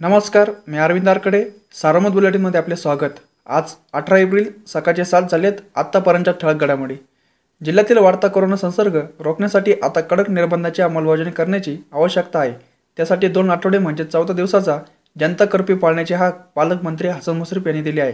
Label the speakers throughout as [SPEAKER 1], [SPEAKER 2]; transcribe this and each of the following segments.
[SPEAKER 1] नमस्कार मी अरविंद आरकडे. सारमत बुलेटिनमध्ये आपले स्वागत. आज अठरा एप्रिल सकाळचे सात झालेत आत्तापर्यंतच्या ठळक घडामोडी. जिल्ह्यातील वाढता कोरोना संसर्ग रोखण्यासाठी आता कडक निर्बंधाची अंमलबजावणी करण्याची आवश्यकता आहे. त्यासाठी दोन आठवडे म्हणजे चौदा दिवसाचा जनता कर्फ्यू पाळण्याचे हाक पालकमंत्री हसन मुश्रीफ यांनी दिले आहे.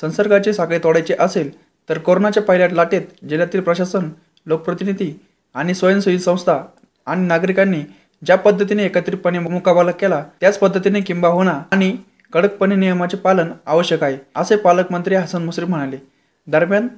[SPEAKER 1] संसर्गाची साखळी तोडायची असेल तर कोरोनाच्या पहिल्या लाटेत जिल्ह्यातील प्रशासन लोकप्रतिनिधी आणि स्वयंसेवी संस्था आणि नागरिकांनी ज्या पद्धतीने एकत्रितपणे मुकाबला केला त्याच पद्धतीने किंबाहुना आणि कडकपणे नियमाचे पालन आवश्यक आहे असे पालकमंत्री हसन मुश्रीफ म्हणाले. दरम्यान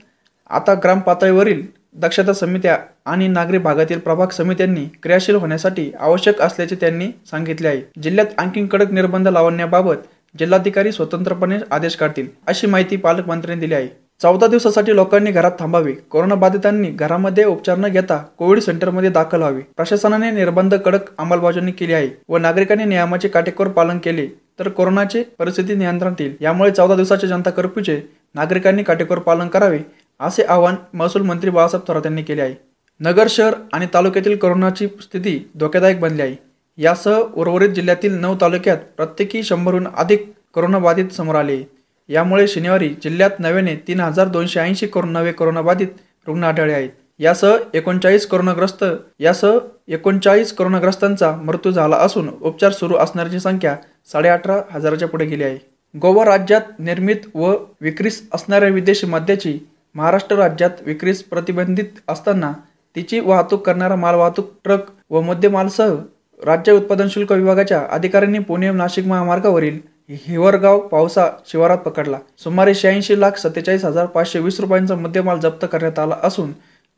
[SPEAKER 1] आता ग्राम पातळीवरील दक्षता समित्या आणि नागरी भागातील प्रभाग समित्यांनी क्रियाशील होण्यासाठी आवश्यक असल्याचे त्यांनी सांगितले आहे. जिल्ह्यात आणखी कडक निर्बंध लावण्याबाबत जिल्हाधिकारी स्वतंत्रपणे आदेश काढतील अशी माहिती पालकमंत्र्यांनी दिली आहे. चौदा दिवसासाठी लोकांनी घरात थांबावे. कोरोना बाधितांनी घरामध्ये उपचार न घेता कोविड सेंटरमध्ये दाखल व्हावे. प्रशासनाने निर्बंध कडक अंमलबजावणी केली आहे व नागरिकांनी नियमाचे काटेकोर पालन केले तर कोरोनाची परिस्थिती नियंत्रणात येईल यामुळे चौदा दिवसाच्या जनता कर्फ्यूचे नागरिकांनी काटेकोर पालन करावे असे आवाहन महसूल मंत्री बाळासाहेब थोरात यांनी केले आहे. नगर शहर आणि तालुक्यातील कोरोनाची स्थिती धोकादायक बनली आहे. यासह उर्वरित जिल्ह्यातील नऊ तालुक्यात प्रत्येकी शंभरहून अधिक कोरोनाबाधित समोर आले. यामुळे शनिवारी जिल्ह्यात नव्याने तीन हजार दोनशे ऐंशी नवे कोरोनाबाधित रुग्ण आढळले आहेत. यासह एकोणचाळीस कोरोनाग्रस्त यासह एकोणचाळीस कोरोनाग्रस्तांचा मृत्यू झाला असून उपचार सुरू असणाऱ्यांची संख्या साडेअठरा हजाराच्या पुढे गेली आहे. गोवा राज्यात निर्मित व विक्रीस असणाऱ्या विदेशी मद्याची महाराष्ट्र राज्यात विक्रीस प्रतिबंधित असताना तिची वाहतूक करणारा मालवाहतूक ट्रक व मद्यमालसह राज्य उत्पादन शुल्क विभागाच्या अधिकाऱ्यांनी पुणे नाशिक महामार्गावरील हिवरगाव पावसा शिवारात पकडला. सुमारे शहाऐंशी लाख सत्तेचाळीस हजार पाचशे वीस रुपयांचा मुद्देमाल जप्त करण्यात आला असून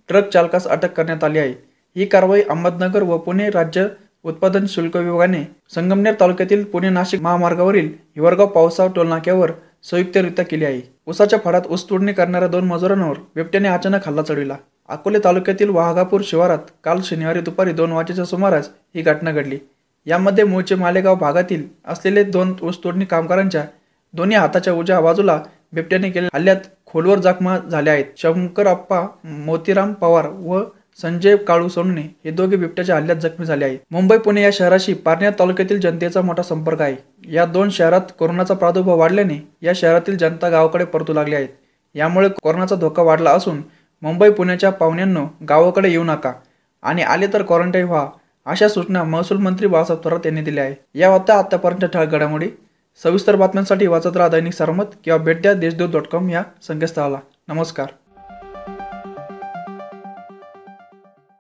[SPEAKER 1] ट्रक चालकास अटक करण्यात आली आहे. ही कारवाई अहमदनगर व पुणे राज्य उत्पादन शुल्क विभागाने संगमनेर तालुक्यातील पुणे नाशिक महामार्गावरील हिवरगाव पावसा टोलनाक्यावर संयुक्तरित्या केली आहे. उसाच्या फडात ऊस तोडणी करणाऱ्या दोन मजुरांवर बिबट्याने अचानक हल्ला चढविला. अकोले तालुक्यातील वाघापूर शिवारात काल शनिवारी दुपारी दोन वाजेच्या सुमारास ही घटना घडली. यामध्ये मूळचे मालेगाव भागातील असलेले दोन ऊसतोडणी कामगारांच्या दोन्ही हाताच्या उजव्या बाजूला बिबट्याने केलेल्या हल्ल्यात खोलवर जखमा झाल्या आहेत. शंकर अप्पा मोतीराम पवार व संजय काळू सोनणे हे दोघे बिबट्याच्या हल्ल्यात जखमी झाले आहेत. मुंबई पुणे या शहराशी पारण्या तालुक्यातील जनतेचा मोठा संपर्क आहे. या दोन शहरात कोरोनाचा प्रादुर्भाव वाढल्याने या शहरातील जनता गावाकडे परतू लागली आहेत यामुळे कोरोनाचा धोका वाढला असून मुंबई पुण्याच्या पाहुण्यांनो गावाकडे येऊ नका. आणि आले तर क्वारंटाईन व्हा. अशा सूचना महसूल मंत्री बाळासाहेब थोरात यांनी दिल्या आहे या होत्या आतापर्यंत ठळक घडामोडी सविस्तर बातम्यांसाठी वाचत राहा दैनिक सरमत किंवा भेट द्या देशदूत डॉट कॉम या संकेतस्थळाला. नमस्कार.